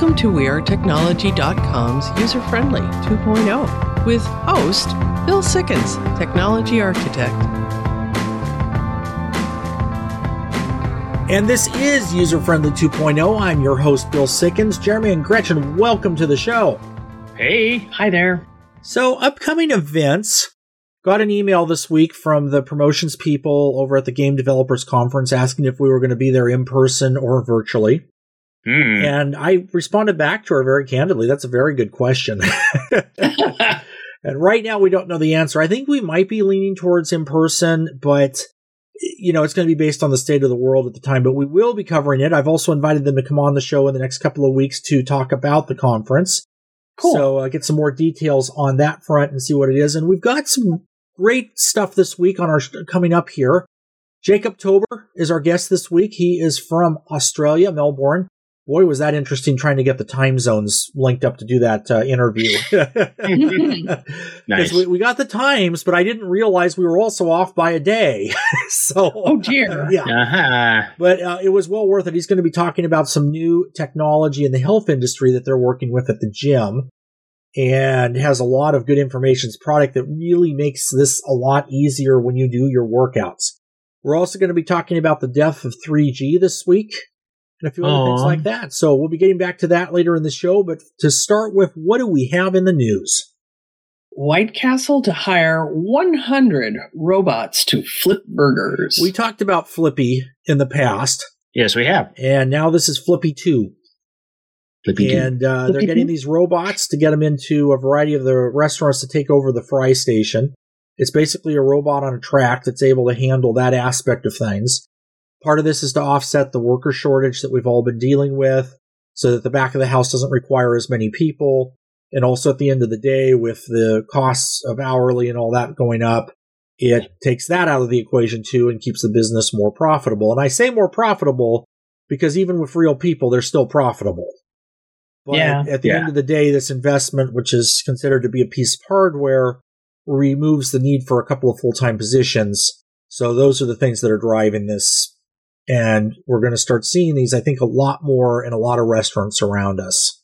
Welcome to WeAreTechnology.com's user friendly 2.0 with host Bill Sikkens, Technology Architect. And this is User Friendly 2.0. I'm your host, Bill Sikkens. Jeremy and Gretchen, welcome to the show. Hey. Hi there. So, upcoming events. Got an email this week from the promotions people over at the Game Developers Conference asking if we were going to be there in person or virtually. Hmm. And I responded back to her very candidly. That's a very good question. and right now, we don't know the answer. I think we might be leaning towards in person, but you know, it's going to be based on the state of the world at the time, but we will be covering it. I've also invited them to come on the show in the next couple of weeks to talk about the conference. Cool. So uh, get some more details on that front and see what it is. And we've got some great stuff this week on our coming up here. Jacob Tober is our guest this week. He is from Australia, Melbourne boy, was that interesting trying to get the time zones linked up to do that uh, interview. Nice. we, we got the times, but I didn't realize we were also off by a day. so, Oh, dear. yeah. Uh-huh. But uh, it was well worth it. He's going to be talking about some new technology in the health industry that they're working with at the gym and has a lot of good information. It's a product that really makes this a lot easier when you do your workouts. We're also going to be talking about the death of 3G this week and a few other things like that. So we'll be getting back to that later in the show. But to start with, what do we have in the news? White Castle to hire 100 robots to flip burgers. We talked about Flippy in the past, Yes, we have. and now this is Flippy 2. Flippy doo. and uh, they're getting doo. these robots to get them into a variety of the restaurants to take over the fry station. It's basically a robot on a track that's able to handle that aspect of things. Part of this is to offset the worker shortage that we've all been dealing with so that the back of the house doesn't require as many people. And also at the end of the day, with the costs of hourly and all that going up, it takes that out of the equation too and keeps the business more profitable. And I say more profitable because even with real people, they're still profitable. But Yeah. at the Yeah. end of the day, this investment, which is considered to be a piece of hardware, removes the need for a couple of full time positions. So those are the things that are driving this. And we're going to start seeing these, I think, a lot more in a lot of restaurants around us.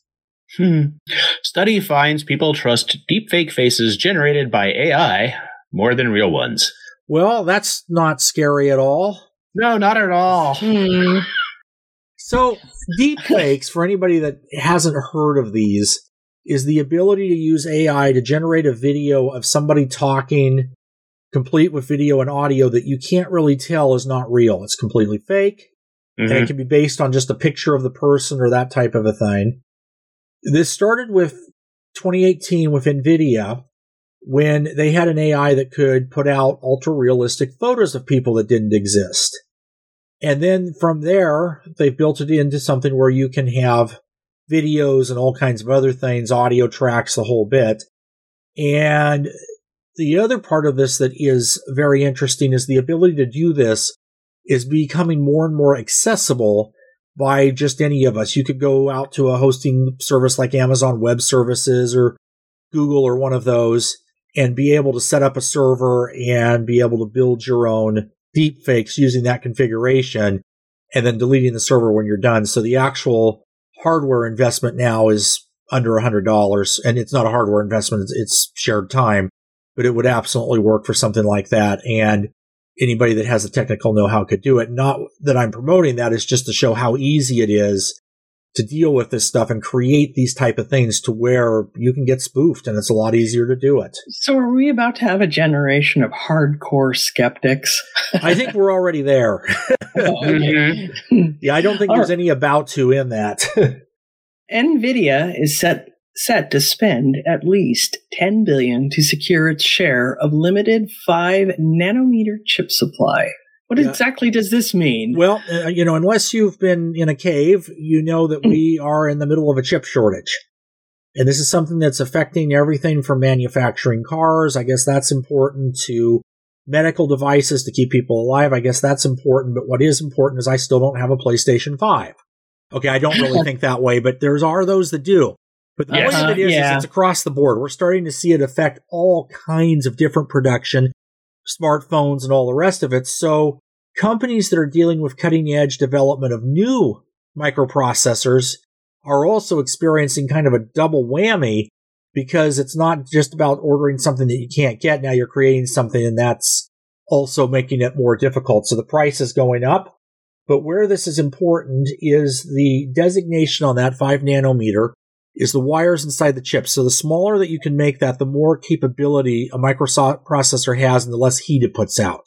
Hmm. Study finds people trust deepfake faces generated by AI more than real ones. Well, that's not scary at all. No, not at all. Hmm. So, deepfakes, for anybody that hasn't heard of these, is the ability to use AI to generate a video of somebody talking, complete with video and audio that you can't really tell is not real. It's completely fake, and Mhm. it can be based on just a picture of the person or that type of a thing. This started with 2018 with NVIDIA when they had an AI that could put out ultra realistic photos of people that didn't exist. And then from there, they've built it into something where you can have videos and all kinds of other things, audio tracks, the whole bit. And the other part of this that is very interesting is the ability to do this is becoming more and more accessible by just any of us. You could go out to a hosting service like Amazon Web Services or Google or one of those and be able to set up a server and be able to build your own deepfakes using that configuration and then deleting the server when you're done. So the actual hardware investment now is under a hundred dollars and it's not a hardware investment. It's shared time, but it would absolutely work for something like that. And anybody that has the technical know-how could do it. Not that I'm promoting that, it's just to show how easy it is to deal with this stuff and create these type of things to where you can get spoofed and it's a lot easier to do it. So, are we about to have a generation of hardcore skeptics? I think we're already there. Oh, okay. Mm-hmm. yeah, I don't think All there's any about to in that. Nvidia is set set to spend at least 10 billion to secure its share of limited 5 nanometer chip supply. What Yeah. exactly does this mean? well, uh, you know, unless you've been in a cave, you know that we are in the middle of a chip shortage. And this is something that's affecting everything from manufacturing cars. I guess that's important to medical devices to keep people alive. I guess that's important. But what is important is I still don't have a PlayStation 5. Okay, I don't really think that way, but there's are those that do. But the Yes. point of it Uh, yeah. is it's across the board. We're starting to see it affect all kinds of different production, smartphones and all the rest of it. So companies that are dealing with cutting edge development of new microprocessors are also experiencing kind of a double whammy because it's not just about ordering something that you can't get. Now you're creating something and that's also making it more difficult. So the price is going up. But where this is important is the designation on that five nanometer is the wires inside the chip. So the smaller that you can make that, the more capability a microprocessor has and the less heat it puts out.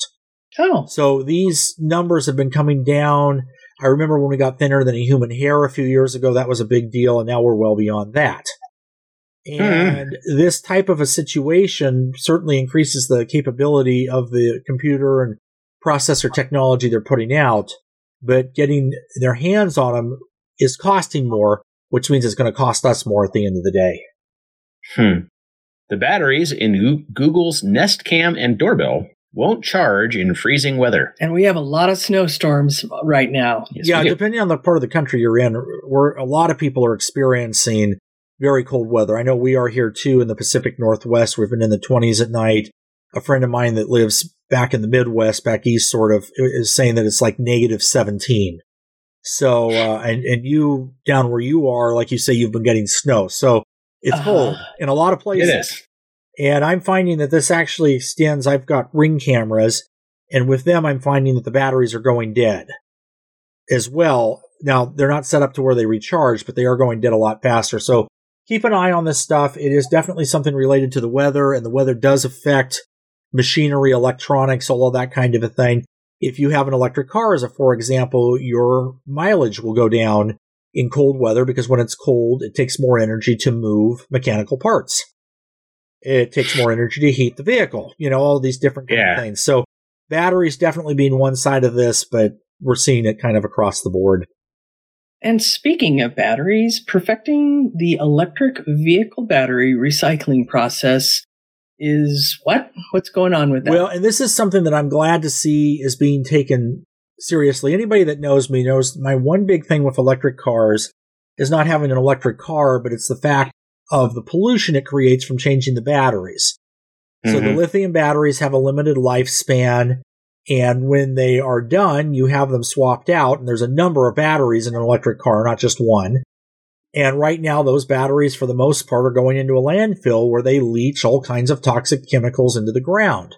Oh. So these numbers have been coming down. I remember when we got thinner than a human hair a few years ago, that was a big deal, and now we're well beyond that. Hmm. And this type of a situation certainly increases the capability of the computer and processor technology they're putting out, but getting their hands on them is costing more, which means it's going to cost us more at the end of the day. Hmm. The batteries in Google's Nest Cam and doorbell won't charge in freezing weather. And we have a lot of snowstorms right now. Yes, yeah, depending on the part of the country you're in, where a lot of people are experiencing very cold weather. I know we are here too in the Pacific Northwest. We've been in the 20s at night. A friend of mine that lives back in the Midwest, back east, sort of, is saying that it's like negative 17. So, uh, and, and you down where you are, like you say, you've been getting snow. So it's Uh-huh. cold in a lot of places. is. And I'm finding that this actually extends. I've got ring cameras, and with them, I'm finding that the batteries are going dead as well. Now, they're not set up to where they recharge, but they are going dead a lot faster. So keep an eye on this stuff. It is definitely something related to the weather, and the weather does affect machinery, electronics, all of that kind of a thing. If you have an electric car, as a for example, your mileage will go down in cold weather because when it's cold, it takes more energy to move mechanical parts it takes more energy to heat the vehicle. You know, all these different kind Yeah. of things. So batteries definitely being one side of this, but we're seeing it kind of across the board. And speaking of batteries, perfecting the electric vehicle battery recycling process is what? What's going on with that? Well, and this is something that I'm glad to see is being taken seriously. Anybody that knows me knows my one big thing with electric cars is not having an electric car, but it's the fact of the pollution it creates from changing the batteries. So the Mhm. lithium batteries have a limited lifespan. And when they are done, you have them swapped out. And there's a number of batteries in an electric car, not just one. And right now, those batteries, for the most part, are going into a landfill where they leach all kinds of toxic chemicals into the ground.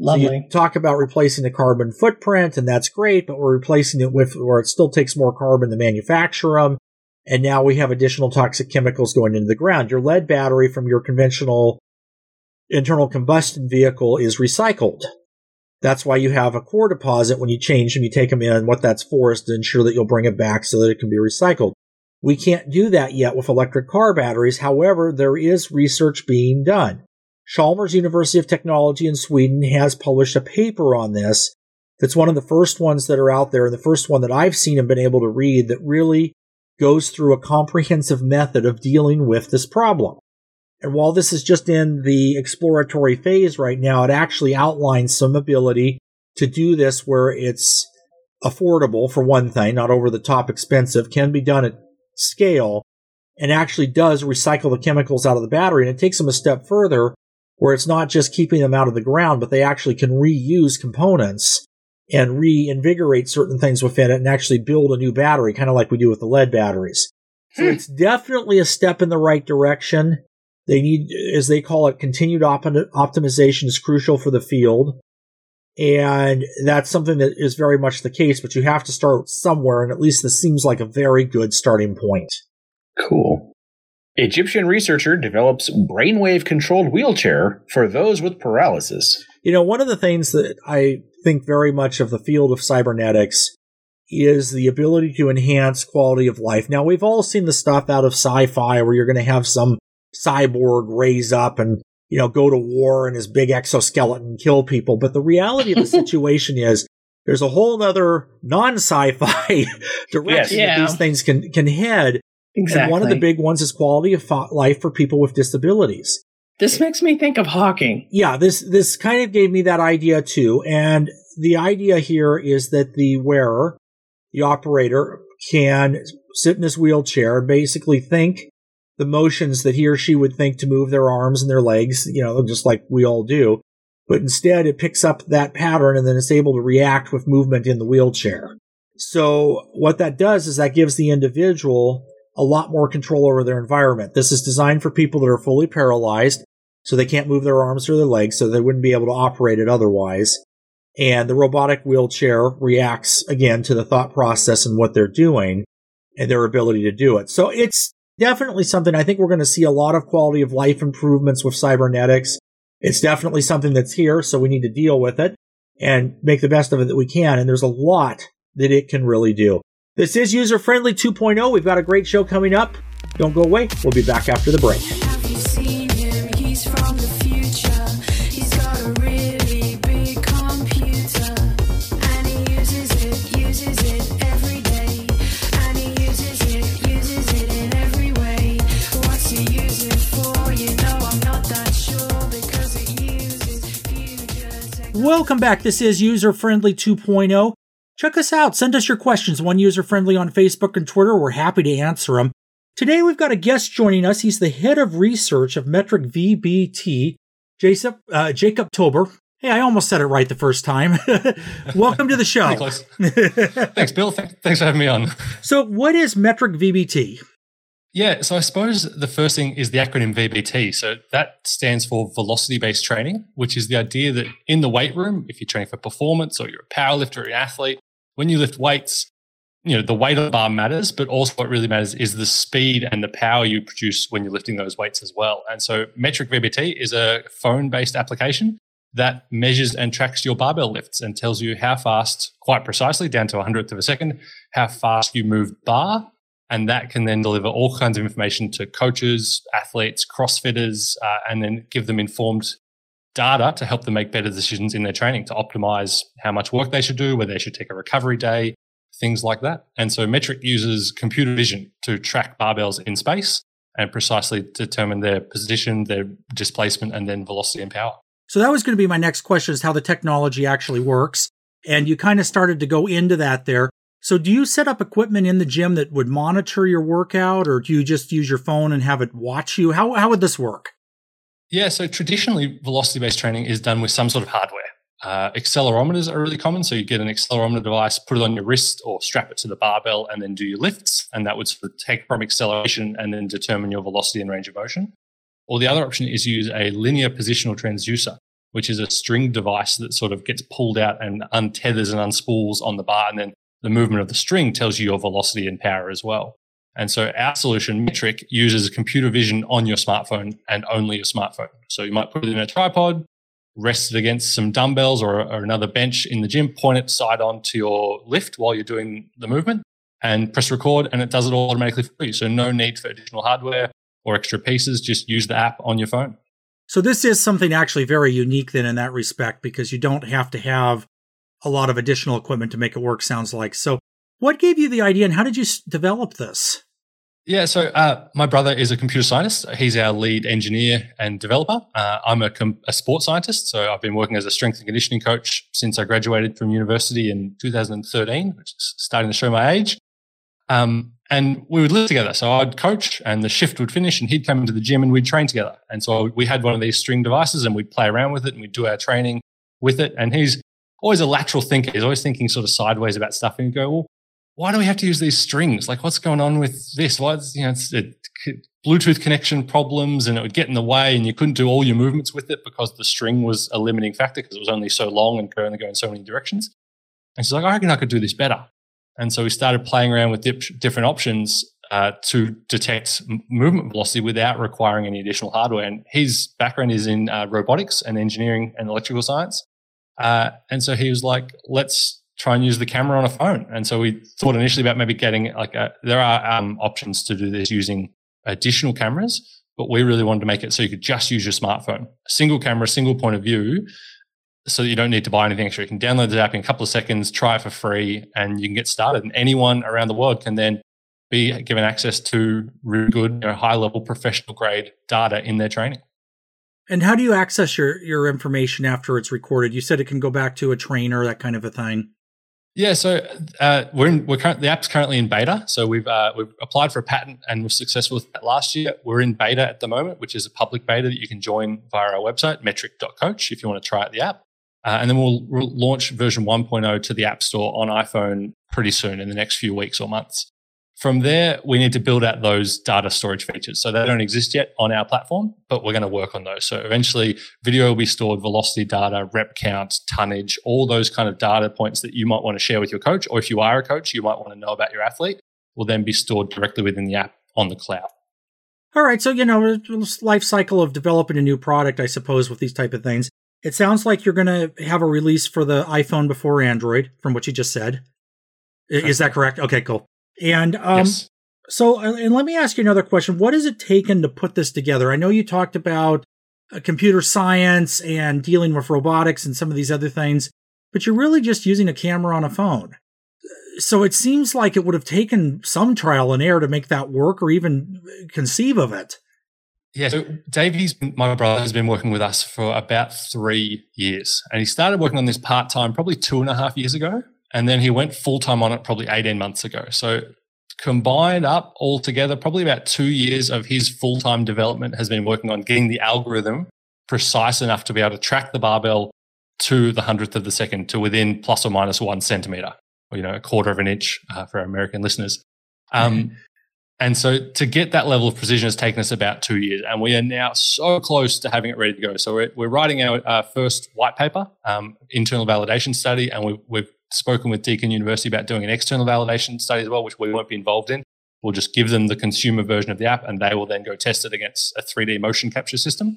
So Lovely. you talk about replacing the carbon footprint, and that's great, but we're replacing it with where it still takes more carbon to manufacture them. And now we have additional toxic chemicals going into the ground. Your lead battery from your conventional internal combustion vehicle is recycled. That's why you have a core deposit when you change them, you take them in. And what that's for is to ensure that you'll bring it back so that it can be recycled. We can't do that yet with electric car batteries. However, there is research being done. Chalmers University of Technology in Sweden has published a paper on this. That's one of the first ones that are out there, and the first one that I've seen and been able to read that really goes through a comprehensive method of dealing with this problem. And while this is just in the exploratory phase right now, it actually outlines some ability to do this where it's affordable, for one thing, not over the top expensive, can be done at scale, and actually does recycle the chemicals out of the battery. And it takes them a step further where it's not just keeping them out of the ground, but they actually can reuse components and reinvigorate certain things within it and actually build a new battery, kind of like we do with the lead batteries. So Hmm. it's definitely a step in the right direction. They need, as they call it, continued op- optimization is crucial for the field. And that's something that is very much the case, but you have to start somewhere. And at least this seems like a very good starting point. Cool. Egyptian researcher develops brainwave controlled wheelchair for those with paralysis. You know, one of the things that I think very much of the field of cybernetics is the ability to enhance quality of life. Now, we've all seen the stuff out of sci-fi where you're going to have some cyborg raise up and, you know, go to war in his big exoskeleton and kill people. But the reality of the situation is there's a whole other non-sci-fi direction Yeah. that these things can, can head. exactly. And one of the big ones is quality of life for people with disabilities this makes me think of Hawking. yeah, this this kind of gave me that idea too. And the idea here is that the wearer, the operator, can sit in his wheelchair and basically think the motions that he or she would think to move their arms and their legs, you know, just like we all do. But instead, it picks up that pattern and then it's able to react with movement in the wheelchair. So what that does is that gives the individual a lot more control over their environment. This is designed for people that are fully paralyzed, so they can't move their arms or their legs, so they wouldn't be able to operate it otherwise. And the robotic wheelchair reacts again to the thought process and what they're doing and their ability to do it. So it's definitely something I think we're going to see a lot of quality of life improvements with cybernetics. It's definitely something that's here, so we need to deal with it and make the best of it that we can. And there's a lot that it can really do. This is User Friendly 2.0. We've got a great show coming up. Don't go away. We'll be back after the break. Welcome back. This is User Friendly 2.0. Check us out. Send us your questions. One user friendly on Facebook and Twitter. We're happy to answer them. Today we've got a guest joining us. He's the head of research of Metric VBT, Jacob, uh, Jacob Tober. Hey, I almost said it right the first time. Welcome to the show. Thanks, Bill. Thanks for having me on. So, what is Metric VBT? Yeah, so I suppose the first thing is the acronym VBT. So that stands for velocity based training, which is the idea that in the weight room, if you're training for performance or you're a powerlifter or an athlete, when you lift weights, you know, the weight of the bar matters, but also what really matters is the speed and the power you produce when you're lifting those weights as well. And so Metric VBT is a phone based application that measures and tracks your barbell lifts and tells you how fast, quite precisely, down to a hundredth of a second, how fast you move bar and that can then deliver all kinds of information to coaches, athletes, CrossFitters, uh, and then give them informed data to help them make better decisions in their training to optimize how much work they should do, whether they should take a recovery day, things like that. And so Metric uses computer vision to track barbells in space and precisely determine their position, their displacement, and then velocity and power. So that was going to be my next question is how the technology actually works. And you kind of started to go into that there. So do you set up equipment in the gym that would monitor your workout or do you just use your phone and have it watch you? How, how would this work? Yeah, so traditionally velocity based training is done with some sort of hardware. Uh, accelerometers are really common. So you get an accelerometer device, put it on your wrist or strap it to the barbell and then do your lifts. And that would sort of take from acceleration and then determine your velocity and range of motion. Or the other option is use a linear positional transducer, which is a string device that sort of gets pulled out and untethers and unspools on the bar and then the movement of the string tells you your velocity and power as well. And so our solution, Metric, uses computer vision on your smartphone and only your smartphone. So you might put it in a tripod, rest it against some dumbbells or, or another bench in the gym, point it side on to your lift while you're doing the movement and press record and it does it all automatically for you. So no need for additional hardware or extra pieces. Just use the app on your phone. So this is something actually very unique then in that respect because you don't have to have a lot of additional equipment to make it work, sounds like. So, what gave you the idea and how did you develop this? Yeah, so uh, my brother is a computer scientist. He's our lead engineer and developer. Uh, I'm a, com- a sports scientist, so I've been working as a strength and conditioning coach since I graduated from university in 2013, which is starting to show my age. Um, and we would live together. So I'd coach, and the shift would finish, and he'd come into the gym, and we'd train together. And so we had one of these string devices, and we'd play around with it, and we'd do our training with it. And he's always a lateral thinker. He's always thinking sort of sideways about stuff and you go, well, why do we have to use these strings? Like, what's going on with this? What's, you know, it's a Bluetooth connection problems and it would get in the way and you couldn't do all your movements with it because the string was a limiting factor because it was only so long and could only go in so many directions. And she's like, I reckon I could do this better. And so we started playing around with dip, different options uh, to detect movement velocity without requiring any additional hardware. And his background is in uh, robotics and engineering and electrical science. Uh, and so he was like, let's try and use the camera on a phone. And so we thought initially about maybe getting like a, there are um, options to do this using additional cameras, but we really wanted to make it so you could just use your smartphone, a single camera, single point of view. So that you don't need to buy anything extra. You can download the app in a couple of seconds, try it for free, and you can get started. And anyone around the world can then be given access to really good, you know, high level professional grade data in their training. And how do you access your your information after it's recorded? You said it can go back to a trainer, that kind of a thing. Yeah, so uh, we're in, we're current, the app's currently in beta. So we've uh, we've applied for a patent and we're successful with that last year. We're in beta at the moment, which is a public beta that you can join via our website, metric.coach, if you want to try out the app. Uh, and then we'll, we'll launch version 1.0 to the App Store on iPhone pretty soon in the next few weeks or months. From there, we need to build out those data storage features. So they don't exist yet on our platform, but we're going to work on those. So eventually, video will be stored, velocity data, rep count, tonnage, all those kind of data points that you might want to share with your coach. Or if you are a coach, you might want to know about your athlete, will then be stored directly within the app on the cloud. All right, so you know, life cycle of developing a new product, I suppose, with these type of things. It sounds like you're going to have a release for the iPhone before Android, from what you just said. Is that correct? Okay, cool. And um, yes. so, uh, and let me ask you another question. What has it taken to put this together? I know you talked about uh, computer science and dealing with robotics and some of these other things, but you're really just using a camera on a phone. So it seems like it would have taken some trial and error to make that work or even conceive of it. Yeah, so Davey's my brother has been working with us for about three years, and he started working on this part time probably two and a half years ago. And then he went full time on it probably 18 months ago. So combined up all together, probably about two years of his full time development has been working on getting the algorithm precise enough to be able to track the barbell to the hundredth of the second to within plus or minus one centimeter, or, you know, a quarter of an inch uh, for our American listeners. Um, and so to get that level of precision has taken us about two years. And we are now so close to having it ready to go. So we're, we're writing our uh, first white paper, um, internal validation study, and we, we've spoken with Deakin University about doing an external validation study as well, which we won't be involved in. We'll just give them the consumer version of the app and they will then go test it against a 3D motion capture system.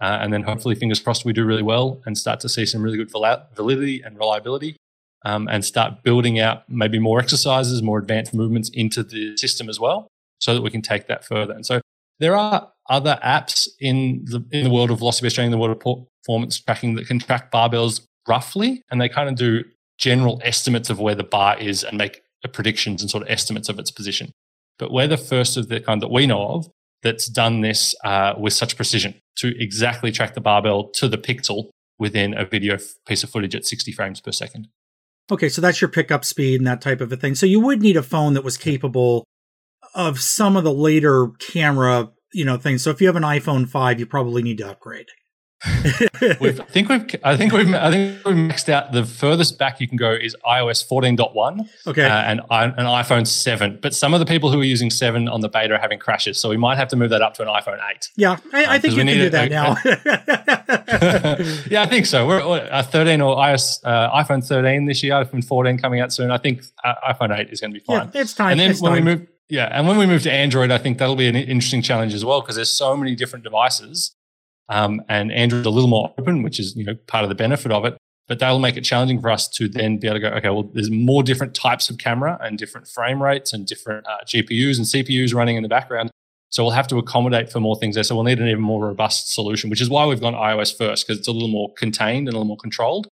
Uh, and then hopefully, fingers crossed, we do really well and start to see some really good validity and reliability um, and start building out maybe more exercises, more advanced movements into the system as well so that we can take that further. And so there are other apps in the, in the world of velocity training, the world of performance tracking that can track barbells roughly, and they kind of do general estimates of where the bar is and make predictions and sort of estimates of its position. But we're the first of the kind that we know of that's done this uh, with such precision to exactly track the barbell to the pixel within a video piece of footage at 60 frames per second. Okay, so that's your pickup speed and that type of a thing. So you would need a phone that was capable of some of the later camera, you know, things. So if you have an iPhone 5, you probably need to upgrade we've, I think we've, I think we've, I think we've maxed out. The furthest back you can go is iOS 14.1, okay, uh, and an iPhone 7. But some of the people who are using 7 on the beta are having crashes, so we might have to move that up to an iPhone 8. Yeah, I, I think you can do that now. yeah, I think so. We're uh, 13 or iOS, uh, iPhone 13 this year, iPhone 14 coming out soon. I think uh, iPhone 8 is going to be fine. Yeah, it's time. And then it's when time. we move, yeah, and when we move to Android, I think that'll be an interesting challenge as well because there's so many different devices um, and Android's a little more open, which is you know part of the benefit of it. But that'll make it challenging for us to then be able to go, okay, well, there's more different types of camera and different frame rates and different uh, GPUs and CPUs running in the background. So we'll have to accommodate for more things there. So we'll need an even more robust solution, which is why we've gone iOS first, because it's a little more contained and a little more controlled.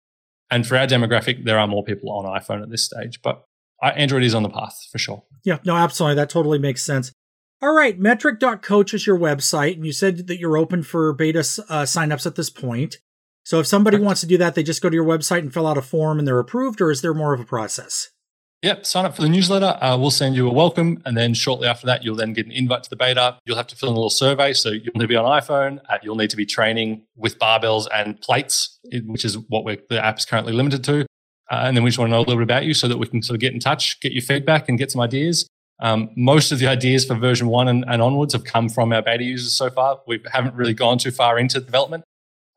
And for our demographic, there are more people on iPhone at this stage, but Android is on the path for sure. Yeah, no, absolutely. That totally makes sense. All right, metric.coach is your website, and you said that you're open for beta uh, signups at this point. So if somebody Correct. wants to do that, they just go to your website and fill out a form and they're approved, or is there more of a process? Yep, sign up for the newsletter. Uh, we'll send you a welcome, and then shortly after that, you'll then get an invite to the beta. You'll have to fill in a little survey. So you'll need to be on iPhone. Uh, you'll need to be training with barbells and plates, which is what the app is currently limited to. Uh, and then we just want to know a little bit about you so that we can sort of get in touch, get your feedback, and get some ideas. Um, most of the ideas for version one and, and, onwards have come from our beta users so far. We haven't really gone too far into development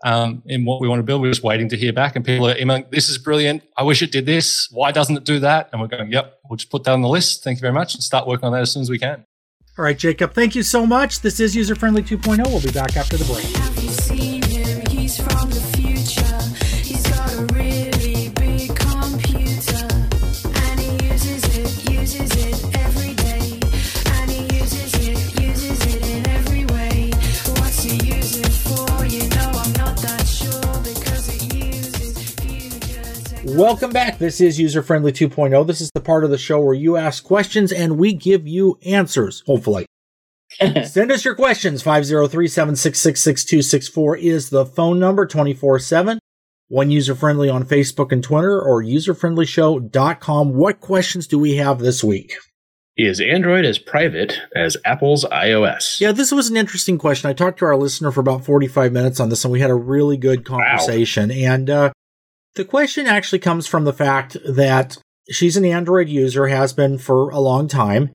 um, in what we want to build. We're just waiting to hear back, and people are emailing, "This is brilliant. I wish it did this. Why doesn't it do that?" And we're going, "Yep, we'll just put that on the list. Thank you very much, and start working on that as soon as we can." All right, Jacob. Thank you so much. This is User Friendly 2.0. We'll be back after the break. Welcome back. This is User Friendly 2.0. This is the part of the show where you ask questions and we give you answers, hopefully. Send us your questions. 503 766 6264 is the phone number 24 7. One user friendly on Facebook and Twitter or userfriendlyshow.com. What questions do we have this week? Is Android as private as Apple's iOS? Yeah, this was an interesting question. I talked to our listener for about 45 minutes on this and we had a really good conversation. Wow. And uh, the question actually comes from the fact that she's an Android user, has been for a long time.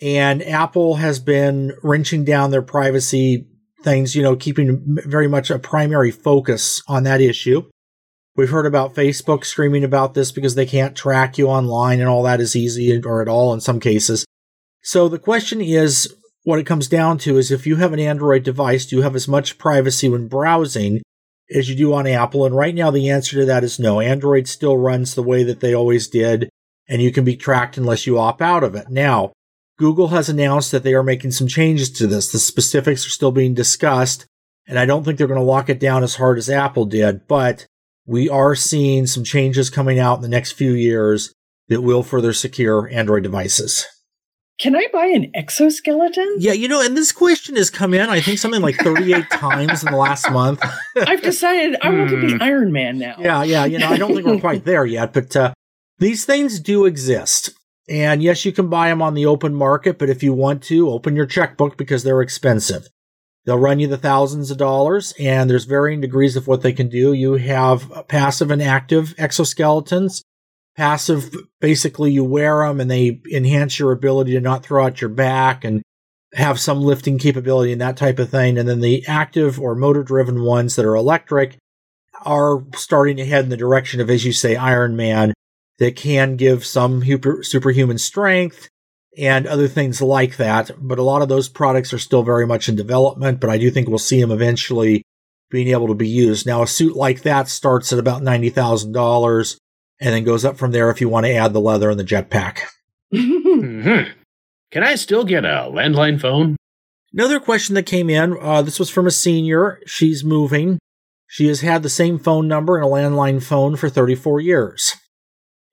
And Apple has been wrenching down their privacy things, you know, keeping very much a primary focus on that issue. We've heard about Facebook screaming about this because they can't track you online and all that is easy or at all in some cases. So the question is what it comes down to is if you have an Android device, do you have as much privacy when browsing as you do on Apple? And right now the answer to that is no. Android still runs the way that they always did and you can be tracked unless you opt out of it. Now, Google has announced that they are making some changes to this. The specifics are still being discussed, and I don't think they're going to lock it down as hard as Apple did, but we are seeing some changes coming out in the next few years that will further secure Android devices. Can I buy an exoskeleton? Yeah, you know, and this question has come in, I think, something like 38 times in the last month. I've decided I want to be hmm. Iron Man now. Yeah, yeah, you know, I don't think we're quite there yet, but uh, these things do exist. And yes, you can buy them on the open market, but if you want to, open your checkbook because they're expensive. They'll run you the thousands of dollars, and there's varying degrees of what they can do. You have passive and active exoskeletons. Passive, basically, you wear them and they enhance your ability to not throw out your back and have some lifting capability and that type of thing. And then the active or motor driven ones that are electric are starting to head in the direction of, as you say, Iron Man, that can give some super, superhuman strength and other things like that. But a lot of those products are still very much in development, but I do think we'll see them eventually being able to be used. Now, a suit like that starts at about $90,000 and then goes up from there if you want to add the leather and the jetpack. mm-hmm. Can I still get a landline phone? Another question that came in uh, this was from a senior. She's moving. She has had the same phone number and a landline phone for 34 years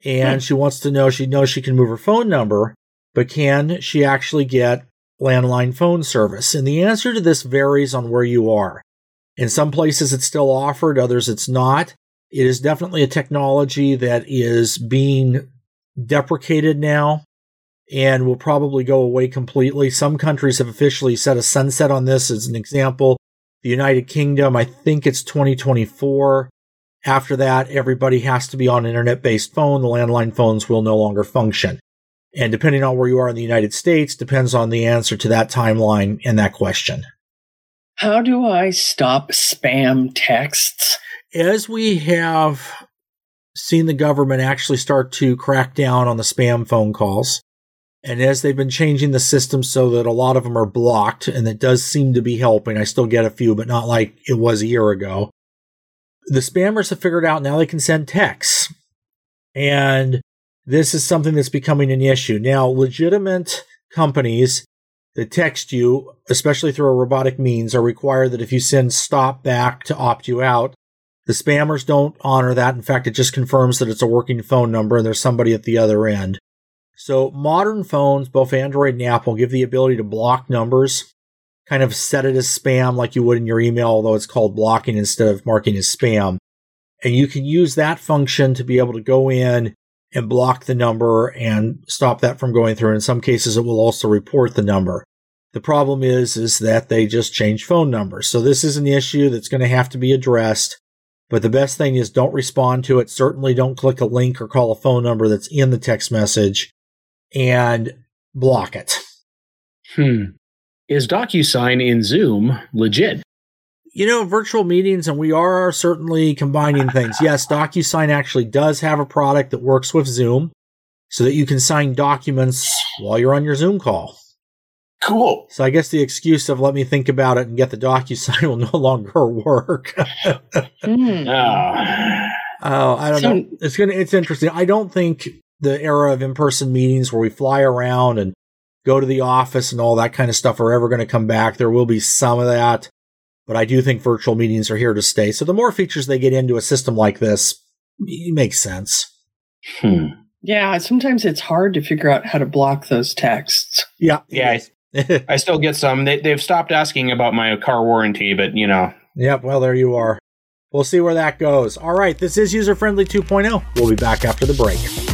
and hmm. she wants to know she knows she can move her phone number, but can she actually get landline phone service? And the answer to this varies on where you are. In some places it's still offered, others it's not. It is definitely a technology that is being deprecated now and will probably go away completely. Some countries have officially set a sunset on this as an example. The United Kingdom, I think it's 2024. After that, everybody has to be on internet based phone. The landline phones will no longer function. And depending on where you are in the United States, depends on the answer to that timeline and that question. How do I stop spam texts? As we have seen the government actually start to crack down on the spam phone calls, and as they've been changing the system so that a lot of them are blocked, and it does seem to be helping, I still get a few, but not like it was a year ago the spammers have figured out now they can send texts. And this is something that's becoming an issue. Now, legitimate companies that text you, especially through a robotic means, are required that if you send stop back to opt you out, the spammers don't honor that. In fact, it just confirms that it's a working phone number and there's somebody at the other end. So modern phones, both Android and Apple, give the ability to block numbers kind of set it as spam like you would in your email, although it's called blocking instead of marking as spam. And you can use that function to be able to go in and block the number and stop that from going through. In some cases, it will also report the number. The problem is, is that they just change phone numbers. So this is an issue that's going to have to be addressed. But the best thing is don't respond to it. Certainly don't click a link or call a phone number that's in the text message and block it. Hmm is DocuSign in Zoom legit? You know, virtual meetings, and we are certainly combining things. Yes, DocuSign actually does have a product that works with Zoom so that you can sign documents while you're on your Zoom call. Cool. So I guess the excuse of let me think about it and get the DocuSign will no longer work. mm. oh. oh, I don't so, know. It's gonna. It's interesting. I don't think the era of in-person meetings where we fly around and go to the office and all that kind of stuff are ever going to come back. There will be some of that, but I do think virtual meetings are here to stay. So the more features they get into a system like this, it makes sense. Hmm. Yeah, sometimes it's hard to figure out how to block those texts. Yeah. Yeah. I, still get some. They, they've stopped asking about my car warranty, but you know. Yep. Well, there you are. We'll see where that goes. All right. This is User Friendly 2.0. We'll be back after the break.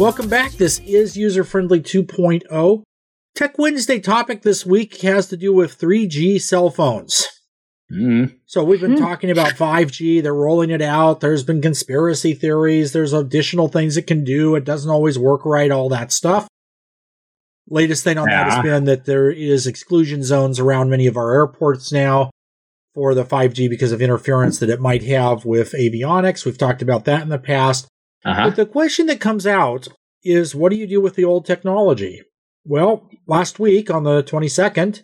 Welcome back. This is User Friendly 2.0. Tech Wednesday topic this week has to do with 3G cell phones. Mm. So we've been talking about 5G. They're rolling it out. There's been conspiracy theories. There's additional things it can do. It doesn't always work right, all that stuff. Latest thing on that has been that there is exclusion zones around many of our airports now for the 5G because of interference that it might have with avionics. We've talked about that in the past. Uh-huh. But the question that comes out is what do you do with the old technology? Well, last week on the 22nd,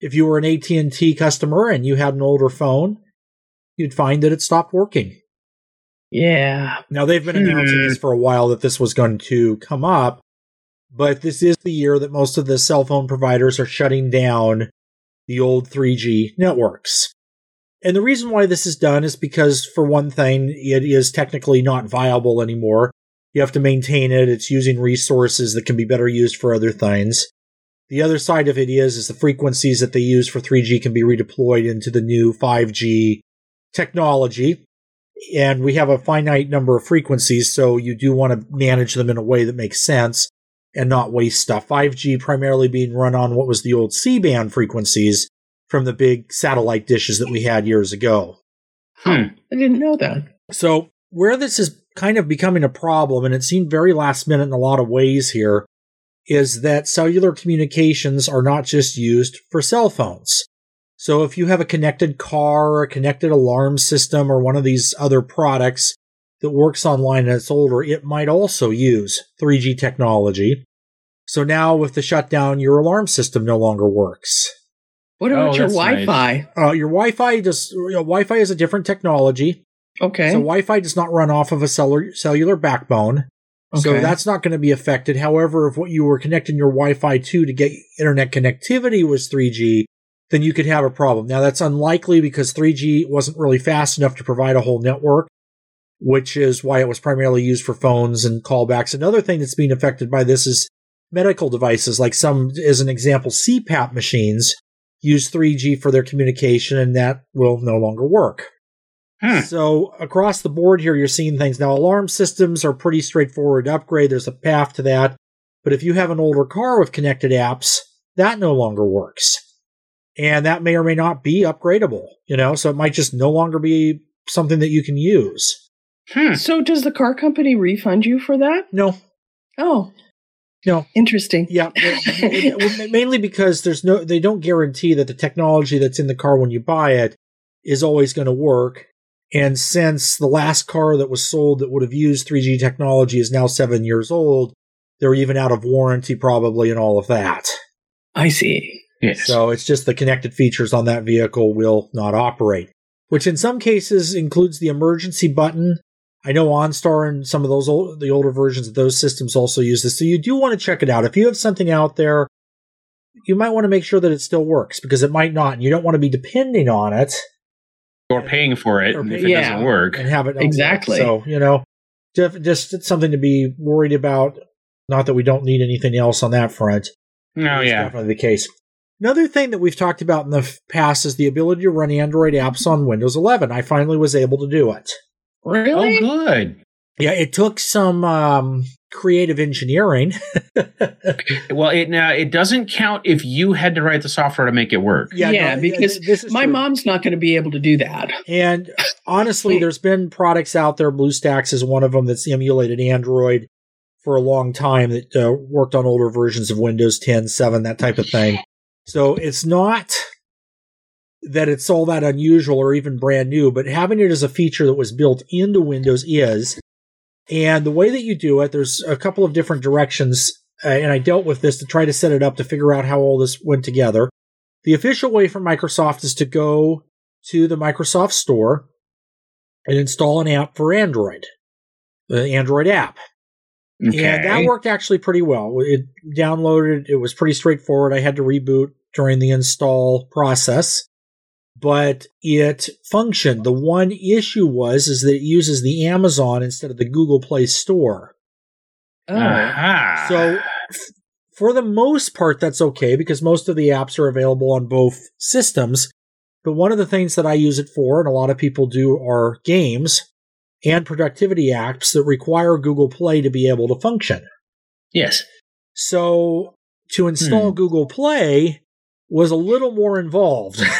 if you were an AT&T customer and you had an older phone, you'd find that it stopped working. Yeah. Now they've been announcing Hmm. this for a while that this was going to come up, but this is the year that most of the cell phone providers are shutting down the old 3G networks. And the reason why this is done is because for one thing, it is technically not viable anymore. You have to maintain it. It's using resources that can be better used for other things. The other side of it is, is the frequencies that they use for 3G can be redeployed into the new 5G technology and we have a finite number of frequencies, so you do want to manage them in a way that makes sense and not waste stuff. 5G primarily being run on what was the old C band frequencies from the big satellite dishes that we had years ago. Hmm. I didn't know that. So, where this is kind of becoming a problem, and it seemed very last minute in a lot of ways here, is that cellular communications are not just used for cell phones. So if you have a connected car or a connected alarm system or one of these other products that works online and it's older, it might also use 3G technology. So now with the shutdown, your alarm system no longer works. What Oh, about your. Wi-Fi? Uh, your Wi-Fi just you know, Wi-Fi is a different technology. Okay. So Wi-Fi does not run off of a cellular cellular backbone. So that's not going to be affected. However, if what you were connecting your Wi-Fi to to get internet connectivity was 3G, then you could have a problem. Now that's unlikely because 3G wasn't really fast enough to provide a whole network, which is why it was primarily used for phones and callbacks. Another thing that's being affected by this is medical devices, like some, as an example, CPAP machines use 3G for their communication and that will no longer work. Hmm. So across the board here, you're seeing things. Now, alarm systems are pretty straightforward to upgrade. There's a path to that. But if you have an older car with connected apps, that no longer works. And that may or may not be upgradable, you know, so it might just no longer be something that you can use. Hmm. so does the car company refund you for that? No, Oh. No. Interesting. yeah, it- it- well, mainly because there's no, they don't guarantee that the technology that's in the car when you buy it is always going to work. And since the last car that was sold that would have used 3G technology is now seven years old, they're even out of warranty probably and all of that. I see. Yes. So it's just the connected features on that vehicle will not operate, which in some cases includes the emergency button. I know OnStar and some of those old, the older versions of those systems also use this. So you do want to check it out. If you have something out there, you might want to make sure that it still works because it might not. And you don't want to be depending on it or paying for it Or if it Yeah. doesn't work. and have it not work. Exactly. So you know, just, just it's something to be worried about. Not that we don't need anything else on that front. Oh, no, That's yeah. definitely the case. Another thing that we've talked about in the past is the ability to run Android apps on Windows 11. I finally was able to do it. Really? Oh good. Yeah, it took some um, creative engineering. Well, it now it doesn't count if you had to write the software to make it work. Yeah, because this is My true. mom's not going to be able to do that. And honestly, there's been products out there. BlueStacks is one of them that's emulated Android for a long time that uh, worked on older versions of Windows 10, 7, that type of thing. So it's not that it's all that unusual or even brand new, but having it as a feature that was built into Windows is. And the way that you do it, there's a couple of different directions. Uh, and I dealt with this to try to set it up to figure out how all this went together. The official way for Microsoft is to go to the Microsoft Store and install an app for Android, the Android app. Okay. And that worked actually pretty well. It downloaded, it was pretty straightforward. I had to reboot during the install process, but it functioned. The one issue was is that it uses the Amazon instead of the Google Play Store. Oh. Aha. So f- for the most part, that's okay because most of the apps are available on both systems. But one of the things that I use it for, and a lot of people do, are games. and productivity apps that require Google Play to be able to function. Yes. So to install Hmm. Google Play was a little more involved.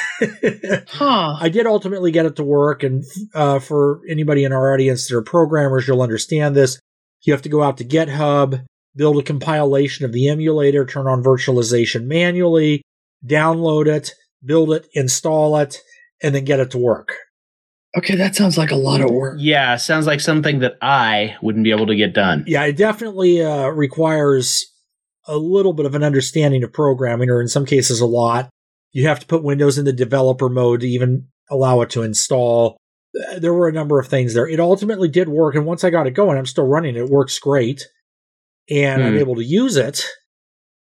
Huh. I did ultimately get it to work, and uh, for anybody in our audience that are programmers, you'll understand this. You have to go out to GitHub, build a compilation of the emulator, turn on virtualization manually, download it, build it, install it, and then get it to work. Okay, that sounds like a lot of work. Yeah, sounds like something that I wouldn't be able to get done. Yeah, it definitely uh, requires a little bit of an understanding of programming, or in some cases, a lot. You have to put Windows in the developer mode to even allow it to install. Uh, There were a number of things there. It ultimately did work, and once I got it going, I'm still running. It works great, and I'm Hmm. able to use it.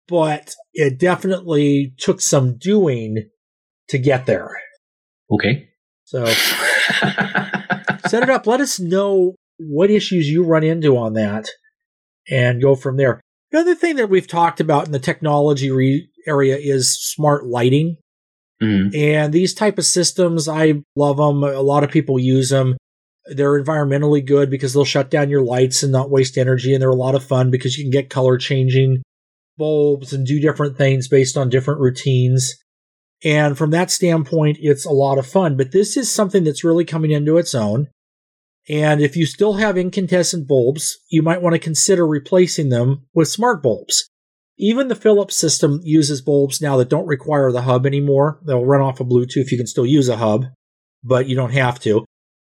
But it definitely took some doing to get there. Okay. So set it up. Let us know what issues you run into on that and go from there. Another thing that we've talked about in the technology re- area is smart lighting. Mhm. And these type of systems, I love them. A lot of people use them. They're environmentally good because they'll shut down your lights and not waste energy. And they're a lot of fun because you can get color changing bulbs and do different things based on different routines. And from that standpoint, it's a lot of fun. But this is something that's really coming into its own. And if you still have incandescent bulbs, you might want to consider replacing them with smart bulbs. Even the Philips system uses bulbs now that don't require the hub anymore. They'll run off of Bluetooth. You can still use a hub, but you don't have to.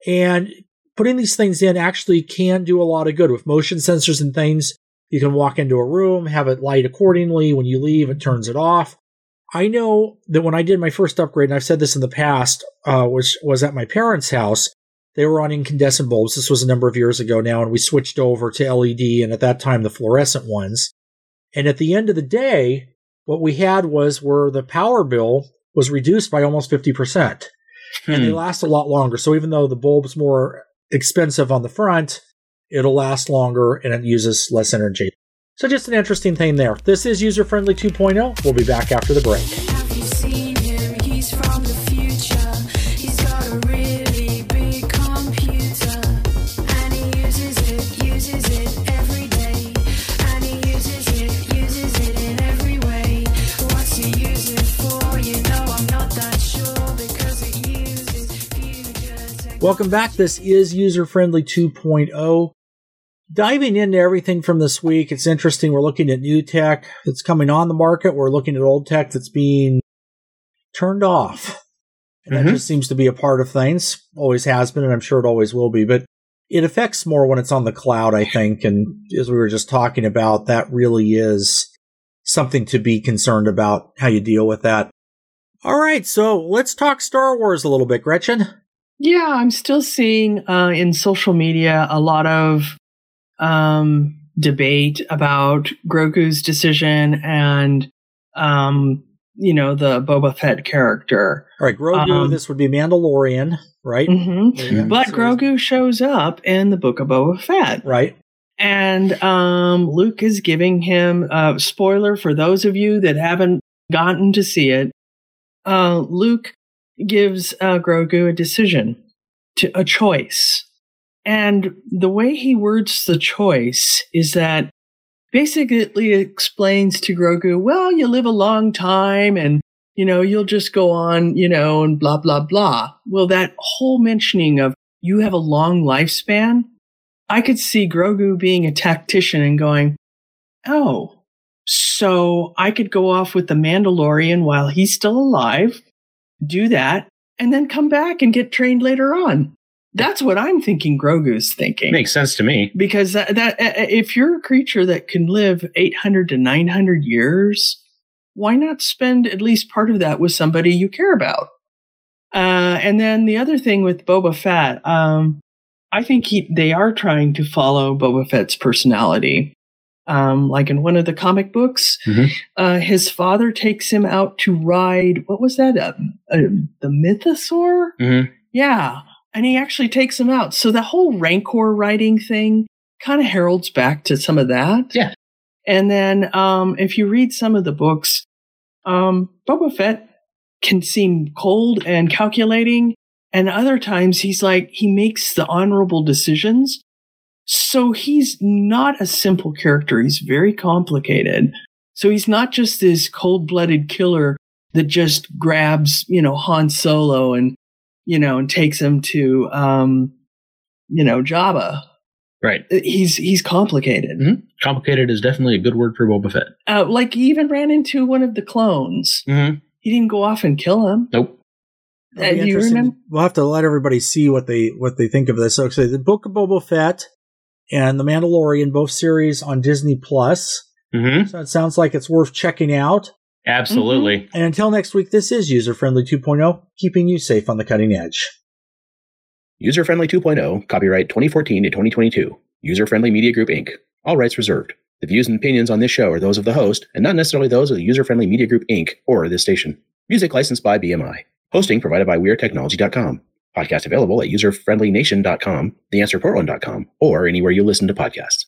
And putting these things in actually can do a lot of good with motion sensors and things. You can walk into a room, have it light accordingly. When you leave, it turns it off. I know that when I did my first upgrade, and I've said this in the past, uh, which was at my parents' house, they were on incandescent bulbs. This was a number of years ago now, and we switched over to LED and at that time the fluorescent ones. And at the end of the day, what we had was where the power bill was reduced by almost 50%. And they Hmm. last a lot longer. So even though the bulb's more expensive on the front, it'll last longer and it uses less energy. So just an interesting thing there. This is User Friendly 2.0. We'll be back after the break. Welcome back. This is User Friendly 2.0. Diving into everything from this week, it's interesting. We're looking at new tech that's coming on the market. We're looking at old tech that's being turned off. And that Mhm. just seems to be a part of things. Always has been, and I'm sure it always will be. But it affects more when it's on the cloud, I think. And as we were just talking about, that really is something to be concerned about how you deal with that. All right, so let's talk Star Wars a little bit, Gretchen. Yeah, I'm still seeing uh, in social media a lot of um, debate about Grogu's decision and, um, you know, the Boba Fett character. All right, Grogu, Um, this would be Mandalorian, right? hmm Yeah, But Grogu shows up in the Book of Boba Fett. Right. And um, Luke is giving him a spoiler for those of you that haven't gotten to see it. Uh, Luke gives uh, Grogu a decision, to a choice, and the way he words the choice is that basically explains to Grogu, "Well, you live a long time, and you know you'll just go on, you know, and blah blah blah." Well, that whole mentioning of you have a long lifespan I could see Grogu being a tactician and going, Oh, so I could go off with the Mandalorian while he's still alive, do that, and then come back and get trained later on. That's what I'm thinking Grogu's thinking. Makes sense to me. because that, that if you're a creature that can live 800 to 900 years, why not spend at least part of that with somebody you care about? Uh, and then the other thing with Boba Fett, um, I think he, they are trying to follow Boba Fett's personality. Um, like in one of the comic books, Mhm. uh, his father takes him out to ride. What was that? Uh, uh, the Mythosaur? Mhm. Yeah, and he actually takes him out. So the whole Rancor riding thing kind of heralds back to some of that. Yeah. And then um, if you read some of the books, um, Boba Fett can seem cold and calculating, And other times he's like, he makes the honorable decisions. So he's not a simple character. He's very complicated. So he's not just this cold blooded killer that just grabs, you know, Han Solo and, you know, and takes him to, um, you know, Jabba. Right. He's, he's complicated. Mhm. Complicated is definitely a good word for Boba Fett. Uh, like he even ran into one of the clones. Mm-hmm. He didn't go off and kill him. Nope. Uh, It'll be do you interesting. remember? We'll have to let everybody see what they what they think of this. So, so the Book of Boba Fett and The Mandalorian, both series on Disney Plus. Mm-hmm. So it sounds like it's worth checking out. Absolutely. And until next week, this is User Friendly 2.0, keeping you safe on the cutting edge. User Friendly 2.0, copyright 2014 to 2022. User Friendly Media Group Inc. All rights reserved. The views and opinions on this show are those of the host and not necessarily those of the User Friendly Media Group Inc. or this station. Music licensed by BMI. Hosting provided by WeareTechnology.com. Podcast available at userfriendlynation.com, theanswerportland.com, or anywhere you listen to podcasts.